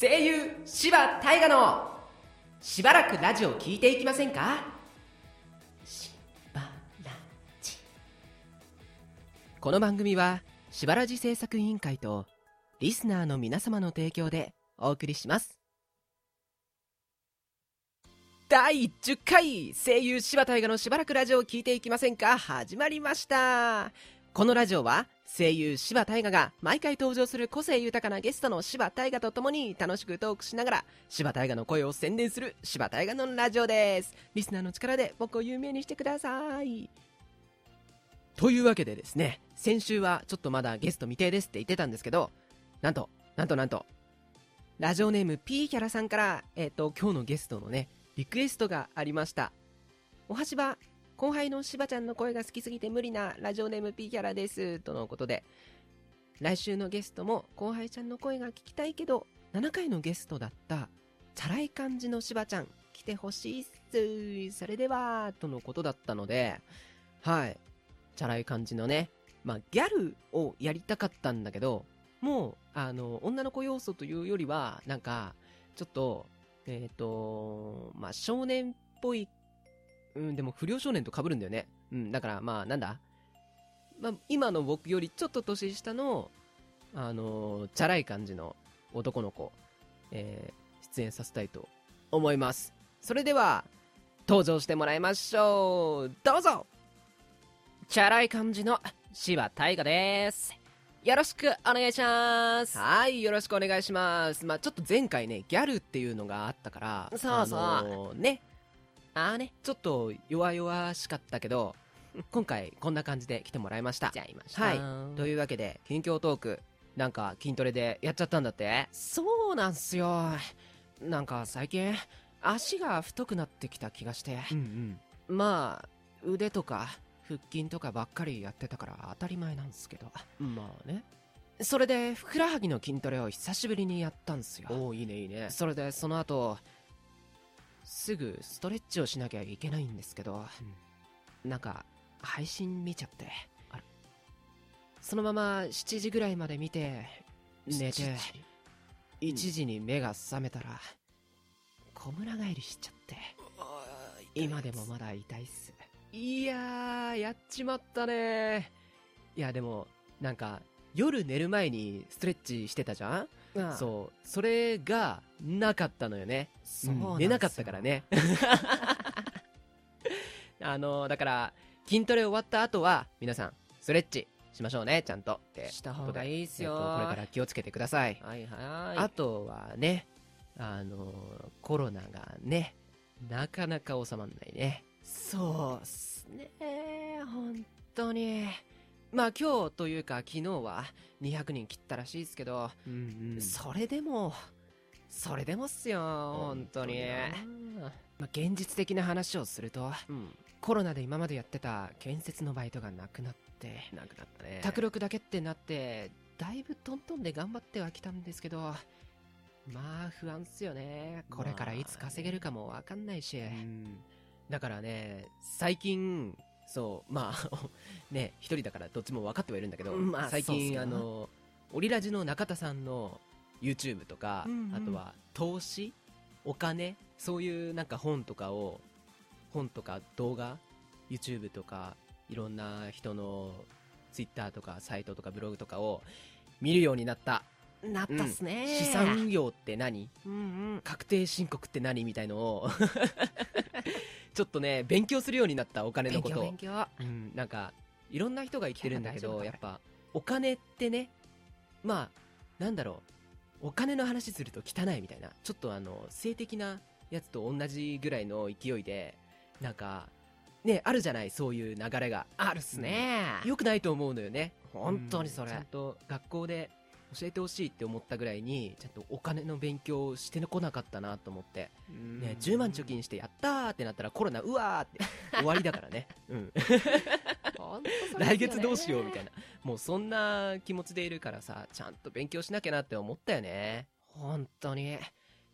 声優柴大河のしばらくラジオ聞いていきませんか？しばらじ。この番組はしばらじ制作委員会とリスナーの皆様の提供でお送りします。第10回声優柴大河のしばらくラジオを聞いていきませんか？始まりました。このラジオは声優柴大河が毎回登場する個性豊かなゲストの柴大河と共に楽しくトークしながら柴大河の声を宣伝する柴大河のラジオです。リスナーの力で僕を有名にしてください。というわけでですね先週はちょっとまだゲスト未定ですって言ってたんですけどなんとなんとなんとラジオネーム P キャラさんからえっ、と今日のゲストのねリクエストがありました。おは後輩のしばちゃんの声が好きすぎて無理なラジオネーム P キャラですとのことで。来週のゲストも後輩ちゃんの声が聞きたいけど7回のゲストだったチャラい感じのしばちゃん来てほしいっす。それではとのことだったので。はい。チャラい感じのね。まあギャルをやりたかったんだけどもうあの女の子要素というよりはなんかちょっとえっ、とまあ少年っぽいうん、でも不良少年と被るんだよね。うん、だからまあなんだ？まあ今の僕よりちょっと年下の、あのーチャラい感じの男の子、えー出演させたいと思います。それでは、登場してもらいましょう。どうぞチャラい感じの柴大河です。よろしくお願いします。はい、よろしくお願いします。まあちょっと前回ね、ギャルっていうのがあったから、そうそうあのーね、あーね、ちょっと弱々しかったけど、今回こんな感じで来てもらいました。ちゃいましたはいというわけで、近況トーク、なんか筋トレでやっちゃったんだって？そうなんすよ。なんか最近、足が太くなってきた気がして。うんまあ、腕とか腹筋とかばっかりやってたから当たり前なんすけど。うんまあねそれで、ふくらはぎの筋トレを久しぶりにやったんすよ。おおいいねいいねそれで、その後、すぐストレッチをしなきゃいけないんですけど、なんか、配信見ちゃって。そのまま7時ぐらいまで見て、寝て、1時？に目が覚めたら、小村返りしちゃって、今でもまだ痛いっす。いやー、やっちまったね。いや、でも、なんか、夜寝る前にストレッチしてたじゃん？うそう、それがなかったのよね。そうなんですよ寝なかったからね。あの、だから、筋トレ終わった後は、皆さん、ストレッチしましょうね、ちゃんと。ってした方がいいっすよえっとこれから気をつけてください。はいはいあとはね、あの、コロナがね、なかなか収まんないね。そうっすね、本当に。まあ今日というか昨日は200人切ったらしいですけど、うんうんそれでも、それでもっすよ、本当に。まあ、現実的な話をすると、うんコロナで今までやってた建設のバイトがなくなって、なくなったね卓録だけってなって、だいぶトントンで頑張ってはきたんですけど、まあ不安っすよね。これからいつ稼げるかもわかんないし。うんだからね、最近、そう、まあ、ね、一人だからどっちも分かってはいるんだけど、まあ最近、あの、オリラジの中田さんの YouTube とか、うんうん。あとは投資？お金？そういうなんか本とかを、本とか動画 ?YouTube とか、いろんな人の Twitter とかサイトとかブログとかを見るようになった。なったっすね。資産運用って何？うんうん。確定申告って何？みたいのを ちょっとね勉強するようになったお金の勉こと。強勉強。うん、なんかいろんな人が言ってるんだけどやっぱお金ってねまあなんだろう。お金の話すると汚いみたいな。ちょっとあの性的なやつと同じぐらいの勢いでなんかねあるじゃないそういう流れが。あるっすね。よくないと思うのよね。本当にそれ。ちゃんと学校で教えてほしいって思ったぐらいにちゃんとお金の勉強をしてこなかったなと思って、ね、10万貯金してやったーってなったらコロナうわーって終わりだからね、うん、来月どうしようみたいな。もうそんな気持ちでいるからさちゃんと勉強しなきゃなって思ったよね。本当に。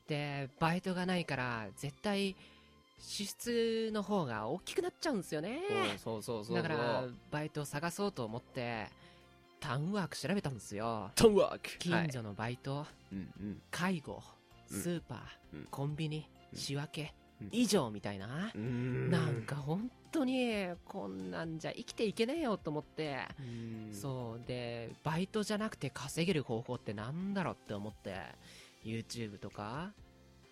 でバイトがないから絶対支出の方が大きくなっちゃうんですよね。そうそうそうそう。だからバイトを探そうと思ってタウンワーク調べたんですよ。タウンワーク。近所のバイト、うんうん。介護うん。スーパー、うん。コンビニうん。仕分け、うん。以上みたいな、うん。なんか本当にこんなんじゃ生きていけねえよと思って、うん。そうでバイトじゃなくて稼げる方法ってなんだろうって思って。YouTube とか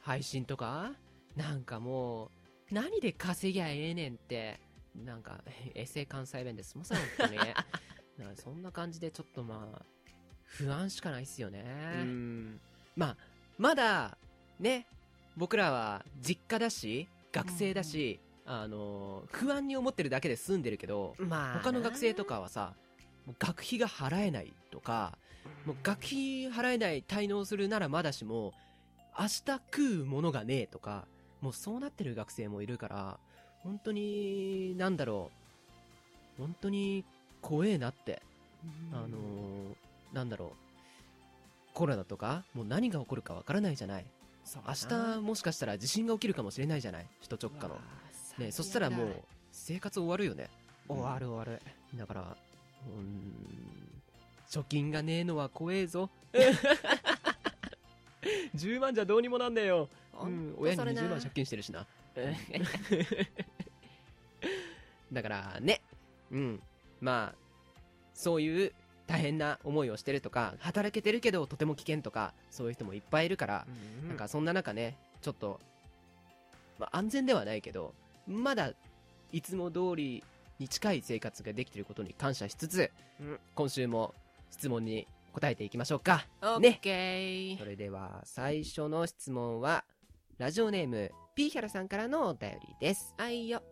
配信とかなんかもう何で稼ぎゃええねんって。なんかエセ関西弁ですいません本当に なんかそんな感じでちょっとまあ不安しかないっすよね、うん。まあまだね僕らは実家だし学生だし、あの不安に思ってるだけで済んでるけどまあ他の学生とかはさもう学費が払えないとかもう学費払えない滞納するならまだしも明日食うものがねえとかもうそうなってる学生もいるから本当になんだろう。本当に怖えなって。あのーなんだろう。コロナとかもう何が起こるかわからないじゃない。明日もしかしたら地震が起きるかもしれないじゃない。首都直下の、ね、そしたらもう生活終わるよね。終わる終わる。だからうーん貯金がねえのは怖えぞ。10万じゃどうにもなんねえよ、うん、親に20万借金してるしな。だからね。うんまあそういう大変な思いをしてるとか働けてるけどとても危険とかそういう人もいっぱいいるから、なんかそんな中ねちょっと、まあ、安全ではないけどまだいつも通りに近い生活ができていることに感謝しつつ、うん。今週も質問に答えていきましょうか。オね。ッケーそれでは最初の質問はラジオネームピーヒャラさんからのお便りです。あいよ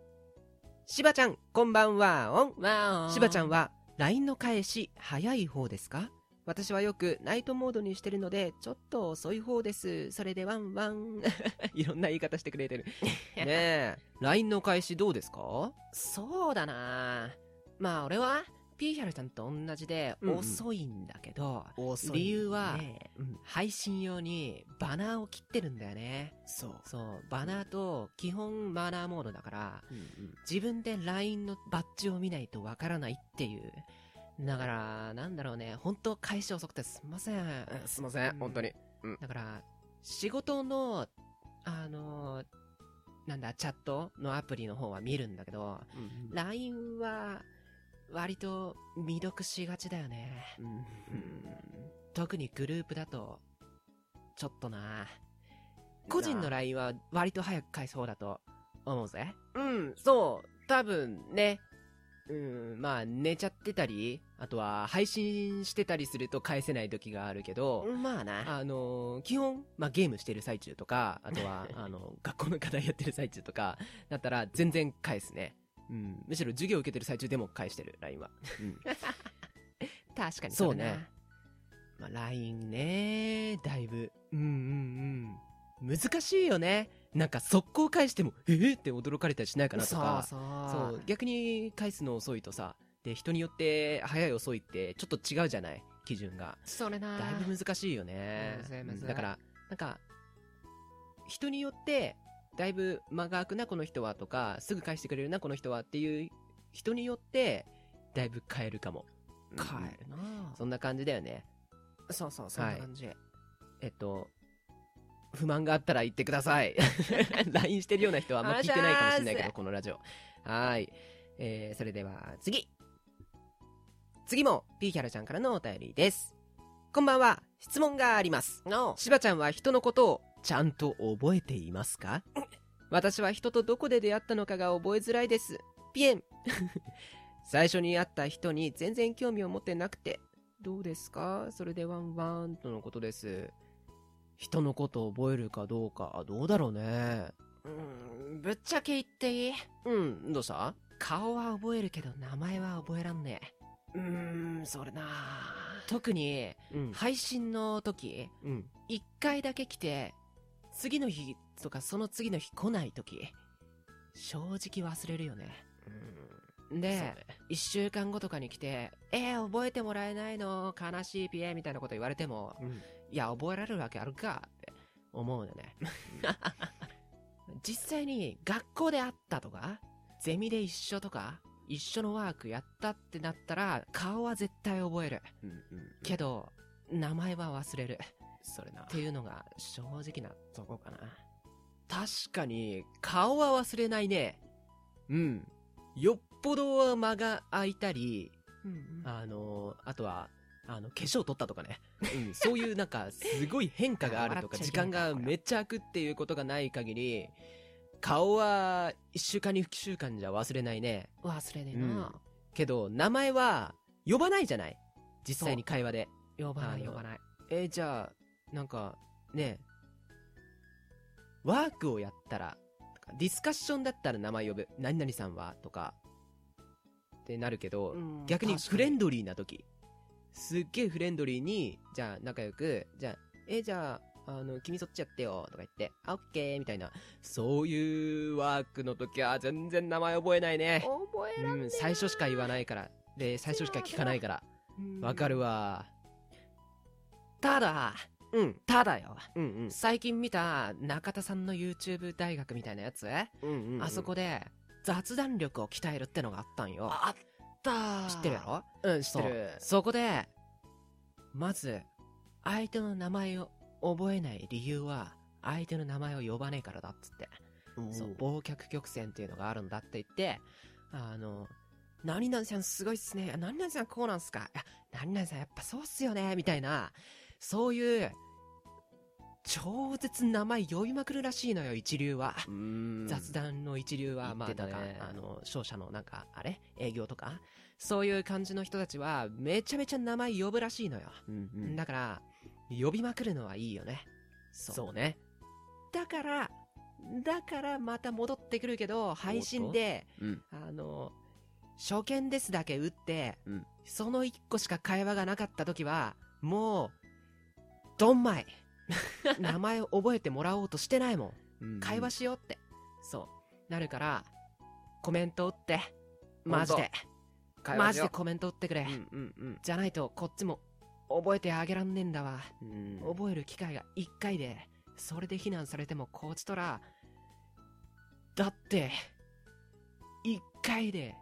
しばちゃんこんばんはオン。わおしばちゃんは LINE の返し早い方ですか？私はよくナイトモードにしてるのでちょっと遅い方です。それでワンワン。いろんな言い方してくれてる。ねえ。LINE の返しどうですか？そうだなまあ俺はピーヒャルさんと同じでうんうん。遅いんだけど、遅理由はうん、配信用にバナーを切ってるんだよね。そう、そう。バナーと基本マナーモードだからうんうん、自分で LINE のバッジを見ないとわからないっていう。だからなんだろうね。本当開始遅くてすいません。すいません、うん。本当に。だから仕事のあのなんだチャットのアプリの方は見るんだけど LINE は割と未読しがちだよね。うん特にグループだとちょっとな。個人の LINE は割と早く返す方だと思うぜ。うん、そう、多分ね、うん、まあ寝ちゃってたり、あとは配信してたりすると返せない時があるけど、まあな。あのー基本、まあゲームしてる最中とか、あとは、あの、学校の課題やってる最中とか、だったら全然返すね。うん、むしろ授業受けてる最中でも返してる、LINE は。うん。確かに。そうね。まあ LINE ね、だいぶ、うんうんうん。難しいよね。なんか速攻返しても、えー、って驚かれたりしないかなとか。そうそそう。う逆に返すの遅いとさで人によって早い遅いってちょっと違うじゃない？基準が。それな。だいぶ難しいよね。だからなんか人によってだいぶ間が空くなこの人はとかすぐ返してくれるなこの人はっていう人によってだいぶ変えるかも。帰うんるな。そんな感じだよね。そうそうそんな感じ、えっと不満があったら言ってください。LINE してるような人はあんま聞いてないかもしれないけどこのラジオ。はーい、えー、それでは次。次もピーヒャラちゃんからのお便りです。こんばんは。質問があります。のしばちゃんは人のことをちゃんと覚えていますか？私は人とどこで出会ったのかが覚えづらいです。ピエン。最初に会った人に全然興味を持ってなくて。どうですか？それでワンワンとのことです。人のことを覚えるかどうか。どうだろうね。うんぶっちゃけ言っていい？うんどうした顔は覚えるけど名前は覚えらんねえ。うーんそれな特にうん。配信の時うん。一回だけ来て次の日とかその次の日来ない時正直忘れるよね。で一週間後とかに来て「えー、覚えてもらえないの？悲しいピエ」みたいなこと言われてもうん。いや覚えられるわけあるかって思うよね。実際に学校で会ったとかゼミで一緒とか一緒のワークやったってなったら、顔は絶対覚える。うんうん。けど、名前は忘れる。それな。っていうのが正直なとこかな。確かに顔は忘れないね。うん。よっぽど間が空いたりうんあのあとはあの化粧取ったとかね、うん、そういうなんかすごい変化があるとか 時間がめっちゃ空くっていうことがない限り顔は1週間2週間じゃ忘れないね。忘れねえな。けど名前は呼ばないじゃない？実際に会話で。呼ばない呼ばない。えーじゃあなんかねワークをやったらディスカッションだったら名前呼ぶ。何々さんは？とか。ってなるけど、うん逆にフレンドドリーな時。すっげえフレンドリーにじゃあ仲良くじゃあえじゃああの君そっちやってよとか言ってあオッケーみたいな。そういうワークの時は全然名前覚えないね。覚えらんうん、最初しか言わないから。で最初しか聞かないから。わかるわただ、うんただよ。うんうん最近見た中田さんの YouTube 大学みたいなやつ、うんうんうんあそこで雑談力を鍛えるってのがあったんよ。あった知ってるやろ？うん知ってるそこで、まず、相手の名前を覚えない理由は、相手の名前を呼ばねえからだっつって。そう、忘却曲線っていうのがあるんだって言って、あの、何々さんすごいっすね。何々さんこうなんすか。いや、何々さんやっぱそうっすよね。みたいな、そういう、超絶名前呼びまくるらしいのよ、一流は。うん雑談の一流は、言っまあ、なんか、あの、商社のなんか、あれ営業とか？そういう感じの人たちは、めちゃめちゃ名前呼ぶらしいのよ。うんうんだから、呼びまくるのはいいよね。そう。そうねだから、だからまた戻ってくるけど、配信で、うんあの、初見ですだけ打って、うんその一個しか会話がなかった時は、もう、どんまい。名前を覚えてもらおうとしてないもん。会話しようって。そう。なるから、コメント打って。マジで。マジでコメント打ってくれ。うんうんうんじゃないと、こっちも、覚えてあげらんねえんだわ。うん覚える機会が一回で、それで非難されてもこっちとら、だって、一回で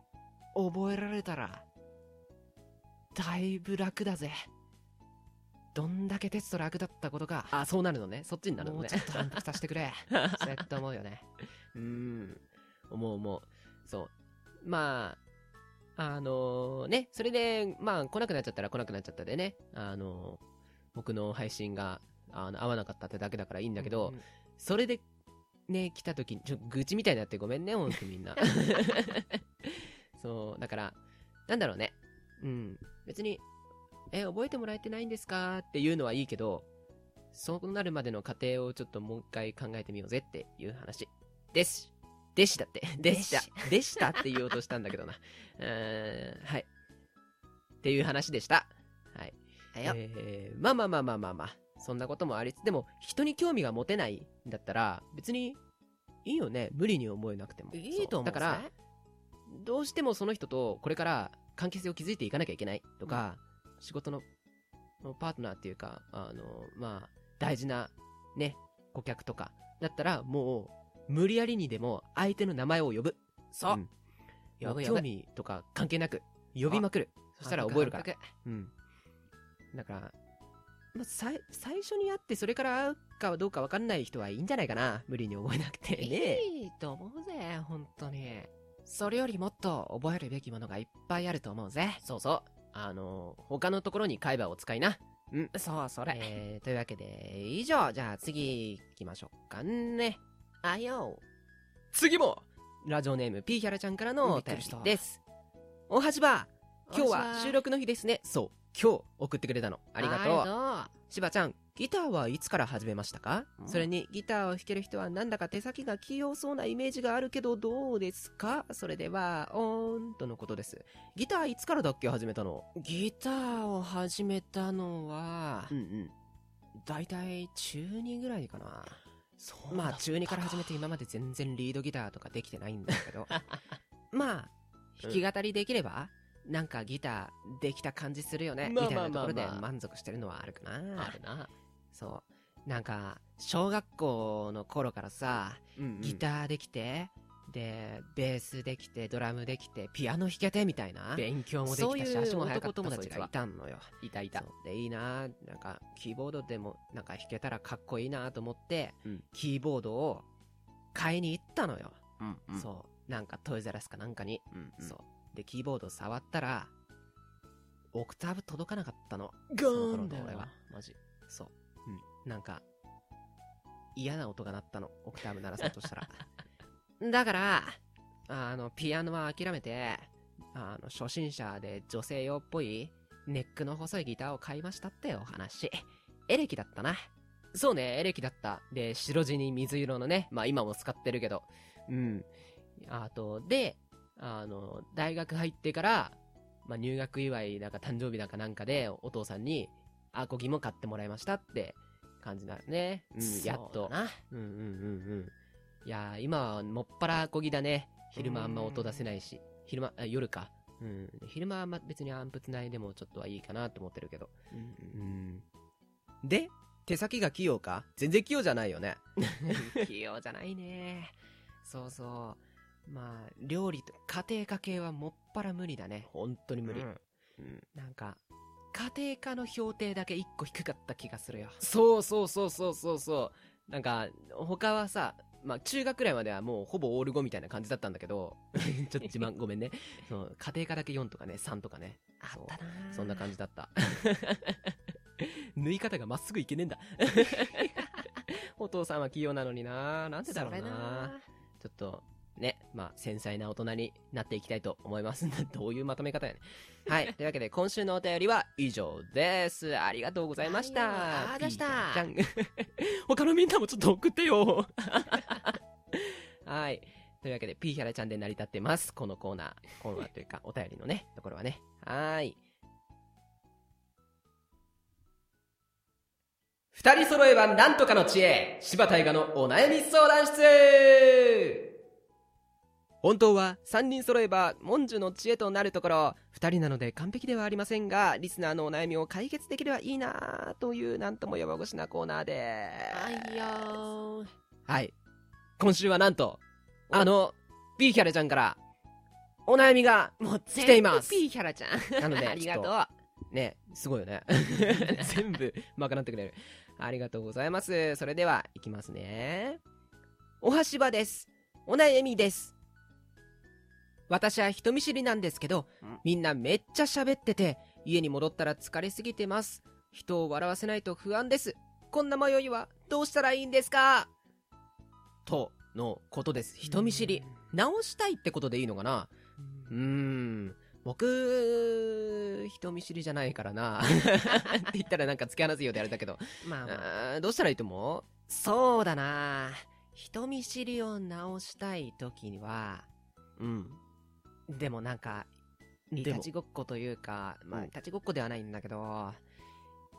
覚えられたら、だいぶ楽だぜ。どんだけテスト楽だったことか。あそうなるのね。そっちになるのね。もうちょっと反復させてくれ。そうやって思うよね。うん。思う思う。そう。まああのねそれでまあ来なくなっちゃったら来なくなっちゃったでね。あの僕の配信があの合わなかったってだけだからいいんだけど、うんそれでね来た時にちょ愚痴みたいになってごめんねほんとみんな。そう。だからなんだろうね。うん。別にえ覚えてもらえてないんですか？っていうのはいいけどそうなるまでの過程をちょっともう一回考えてみようぜっていう話です。でしたって。でした。でしたって言おうとしたんだけどな。うーん、はい。っていう話でした。はい。はいよえー、まあまあまあまあまあまあ。そんなこともありつつ、でも人に興味が持てないんだったら、別にいいよね。無理に思えなくても。いいと思うだから、どうしてもその人とこれから関係性を築いていかなきゃいけないとか、仕事ののパートナーっていうか、あの、まあ、大事なね、顧客とか、だったらもう、無理やりにでも相手の名前を呼ぶ。そう。ん呼ぶ呼ぶ興味とか関係なく、呼びまくる。そしたら覚えるから。うん。だから、まあ、最初に会ってそれから会うかどうか分かんない人はいいんじゃないかな。無理に覚えなくてね。いいと思うぜ、本当に。それよりもっと覚えるべきものがいっぱいあると思うぜ。そうそう。あの、他のところに会話を使いな。うん。そう、それ。えー、というわけで、以上、じゃあ次行きましょうかね。あよ。次もラジオネーム、ピーヒャラちゃんからのお便りです。おはじば今日おは収録の日ですね。そう、今日送ってくれたの。ありがとう。としばちゃん、ギターはいつから始めましたか、うんそれにギターを弾ける人はなんだか手先が器用そうなイメージがあるけどどうですか？それでは、おーんとのことです。ギターいつからだっけ始めたの？ギターを始めたのは、んうん。だいたい中2ぐらいかな。そうまあ中2から始めて今まで全然リードギターとかできてないんだけど。まあ、弾き語りできれば、なんかギターできた感じするよね。みまあたいなところで満足してるのはあるかな。あるな。そう。なんか、小学校の頃からさ、ギー。ターできて、で、ベースできて、ドラムできて、ピアノ弾けてみたいな。勉強もできたし、足も速かった男友達がいた。たのよ。いたいたで、いいななんか、キーボードでも、なんか弾けたらかっこいいなと思って、うんキーボードを買いに行ったのよ。うんうんそう。なんか、トイザラスかなんかに。うんうんそう。で、キーボード触ったら、オクターブ届かなかったの。ガーンだ俺は。マジ。そう。なんか、嫌な音が鳴ったの。オクターブ鳴らそうとしたら。だから、あの、ピアノは諦めて、あの、初心者で女性用っぽい、ネックの細いギターを買いましたってお話。エレキだったな。そうね、エレキだった。で、白地に水色のね、まあ今も使ってるけど。うん。あと、で、あの、大学入ってから、まあ入学祝いだか誕生日だかなんかで、お父さんに、アコギも買ってもらいましたって感じだよね。うん、やっとそう。だな。うんうんうんうん。いやー、今はもっぱらアコギだね。昼間あんま音出せないし。昼間、あ夜か。うん。昼間はま別にアンプつないでもちょっとはいいかなと思ってるけど。うん。で、手先が器用か？全然器用じゃないよね。器用じゃないね。そうそう。まあ、料理と、家庭科系はもっぱら無理だね。本当に無理。うんうんなんか、家庭科の評定だけ一個低かった気がするよ。そうそうそうそうそうそう。なんか、他はさ、まあ中学くらいまではもうほぼオール5みたいな感じだったんだけど、ちょっと自慢 ごめんね。そう家庭科だけ4とかね、3とかね。あったなそんな感じだった。縫い方がまっすぐいけねえんだ。お父さんは器用なのにななんでだろうななちょっと、ね、まあ、繊細な大人になっていきたいと思います。どういうまとめ方やねん。はい。というわけで、今週のお便りは以上です。ありがとうございました。はいあー出したピーちゃん。他のみんなもちょっと送ってよ。はい。というわけで、ピーヒャラちゃんで成り立ってます。このコーナー。コーナーというか、お便りのね、ところはね。はーい。二人揃えばなんとかの知恵柴大河のお悩み相談室本当は三人揃えば文殊の知恵となるところ二人なので完璧ではありませんがリスナーのお悩みを解決できればいいなというなんとも弱腰なコーナーではいよー。はい今週はなんとあのピーヒャラちゃんからお悩みがもう来ていますピーヒャラちゃん。なので ありがとう。ね、すごいよね。全部賄ってくれる。ありがとうございます。それでは、いきますね。おはしばです。お悩みです。私は人見知りなんですけどうん、みんなめっちゃ喋ってて、家に戻ったら疲れすぎてます。人を笑わせないと不安です。こんな迷いはどうしたらいいんですか？とのことです。人見知り。直したいってことでいいのかな？うーん。僕、人見知りじゃないからな。って言ったらなんか突き放すようであれだけど。まあまあ。どうしたらいいと思う？そうだな人見知りを直したい時には、うん。でもなんか、いでもたちごっこというか、まあ、たちごっこではないんだけど、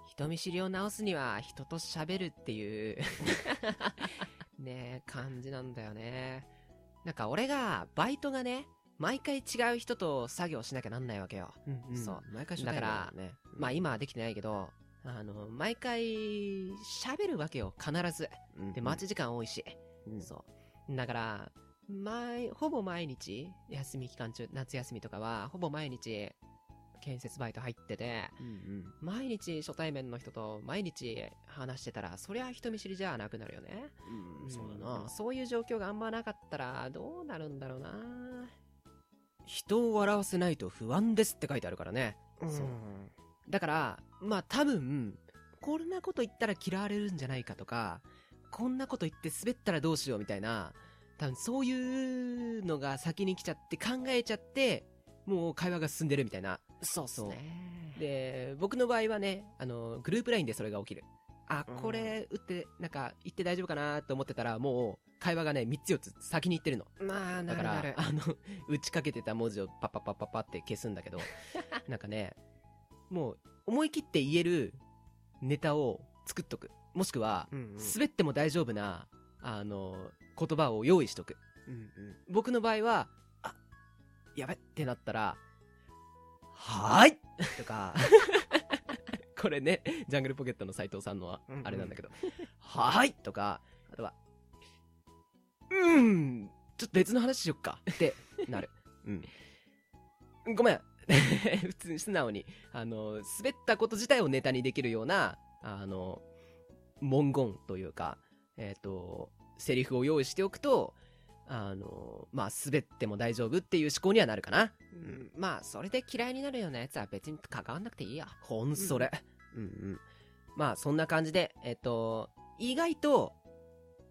人見知りを直すには人と喋るっていう、ね感じなんだよね。なんか俺が、バイトがね、毎回違う人と作業しなきゃなんないわけよ。うんそう。毎回だからね。まあ今はできてないけど、あの、毎回喋るわけよ、必ず。うんで、待ち時間多いし。うんそう。だから、毎、ほぼ毎日、休み期間中、夏休みとかは、ほぼ毎日、建設バイト入ってて、うん毎日初対面の人と毎日話してたら、そりゃ人見知りじゃなくなるよね。うんうん。そうだでなも。そういう状況があんまなかったら、どうなるんだろうな人を笑わせないと不安ですって書いてあるからね。そうだから、まあ多分、こんなこと言ったら嫌われるんじゃないかとか、こんなこと言って滑ったらどうしようみたいな、多分そういうのが先に来ちゃって考えちゃって、もう会話が進んでるみたいな。そうっすそうね。で、僕の場合はね、あの、グループラインでそれが起きる。あ、うんこれ打って、なんか、言って大丈夫かなと思ってたら、もう、会話がね、3つ4つ先に行ってるの。まあ、なだから。あの、打ちかけてた文字をパッパッパッパッパって消すんだけど、なんかね、もう、思い切って言えるネタを作っとく。もしくは、うんうん滑っても大丈夫な、あの、言葉を用意しとく。うんうん。僕の場合は、あ、やべってなったら、はーい！とか、これね、ジャングルポケットの斉藤さんのあれなんだけど、はーい！とか、あとは、うーんちょっと別の話しよっか。ってなる。うん。ごめん。普通に素直にあの滑ったこと自体をネタにできるようなあの文言というかえっ、とセリフを用意しておくとあのまあ滑っても大丈夫っていう思考にはなるかな。うん、まあそれで嫌いになるようなやつは別に関わんなくていいや。ほんそれ。うん。うん。まあそんな感じで、えっと、意外と、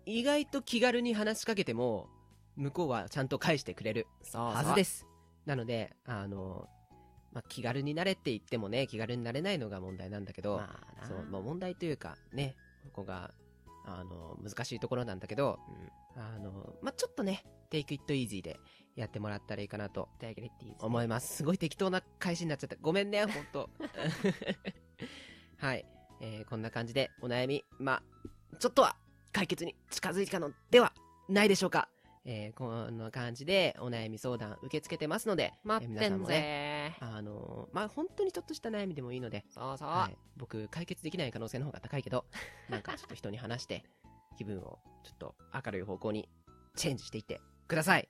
意外と気軽に話しかけても、向こうはちゃんと返してくれる。はずです。なので、あの、まあ気軽になれって言ってもね、気軽になれないのが問題なんだけど、まあな。そう、まあ問題というか、ね、ここが、あの、難しいところなんだけど、うんあの、まあちょっとね、テイクイットイージーでやってもらったらいいかなと Take it easy 思います。すごい適当な返しになっちゃった。ごめんね、ほんと。はい、えーこんな感じでお悩み、まあ、ちょっとは解決に近づいたのではないでしょうか。えーこんな感じでお悩み相談受け付けてますので、待ってんえー皆さんもね、ぜあのーまあ、本当にちょっとした悩みでもいいので、そうそう、はい、僕解決できない可能性の方が高いけど、なんかちょっと人に話して、気分をちょっと明るい方向にチェンジしていってください。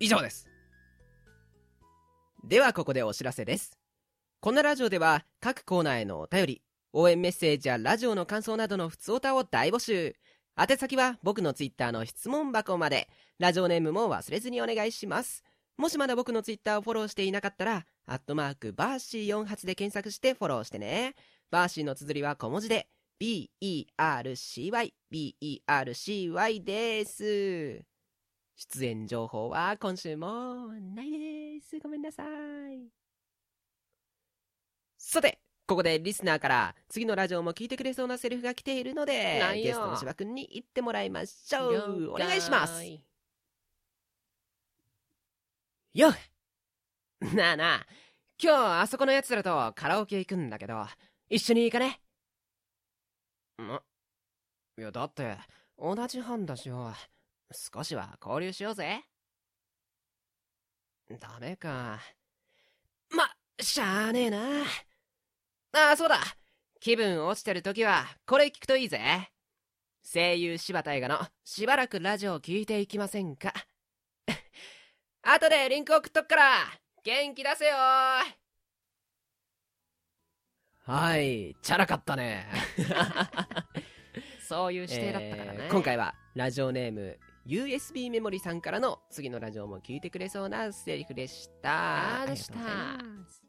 以上です。ではここでお知らせです。このラジオでは各コーナーへのお便り、応援メッセージやラジオの感想などの普通歌を大募集。宛先は僕のツイッターの質問箱まで。ラジオネームも忘れずにお願いします。もしまだ僕のツイッターをフォローしていなかったら、アットマークバーシー48で検索してフォローしてね。バーシーの綴りは小文字で、B-E-R-C-Y、B-E-R-C-Y です。出演情報は今週もないです。ごめんなさい。さて、ここでリスナーから次のラジオも聞いてくれそうなセリフが来ているのでなん、よゲストの芝くんに言ってもらいましょう。お願いします。よっなあなあ、今日あそこの奴らとカラオケ行くんだけど、一緒に行かねんいや、だって、同じ班だしよ。少しは交流しようぜ。ダメか。ま、しゃあねえな。ああ、そうだ。気分落ちてる時は、これ聞くといいぜ。声優柴田映画のしばらくラジオ聞いていきませんか。後でリンク送っとくから元気出せよはいチャラかったね。そういう指定だったからね、えー今回はラジオネーム USB メモリさんからの次のラジオも聞いてくれそうなセリフでした。あーでした。ありがとうございます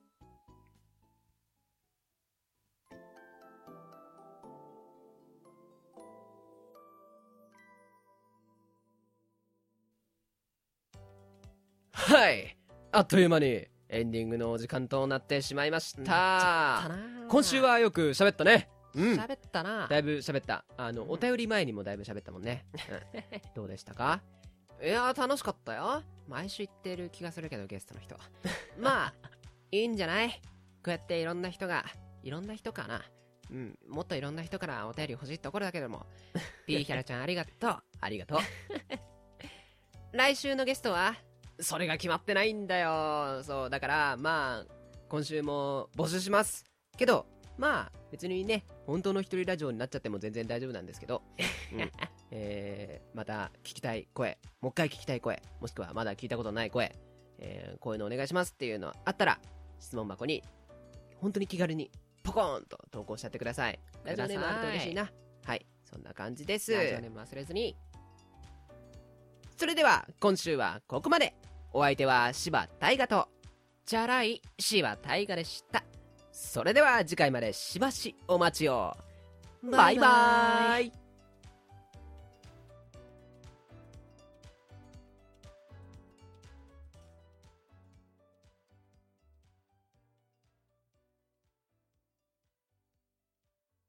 はい。あっという間にエンディングのお時間となってしまいました、今週はよく喋ったね。うん。喋ったな。だいぶ喋った。あのお便り前にもだいぶ喋ったもんね、う んどうでしたか？いやー楽しかったよ。毎週言ってる気がするけどゲストの人は。まあいいんじゃない？こうやっていろんな人がいろんな人かな。うんもっといろんな人からお便り欲しいところだけども。ピーヒャラちゃんありがとう。ありがとう。来週のゲストはそれが決まってないんだよ。そうだからまあ今週も募集します。けどまあ別にね本当の一人ラジオになっちゃっても全然大丈夫なんですけど、うん。えーまた聞きたい声。もう一回聞きたい声。もしくはまだ聞いたことない声、えーこういうのお願いしますっていうのあったら質問箱に本当に気軽にポコーンと投稿しちゃってください。ラジオネームあると嬉しいな。はい。そんな感じです。ラジオネーム忘れずに。それでは今週はここまでお相手は柴大河とチャラい柴大河でした。それでは次回までしばしお待ちを。バイバーイ。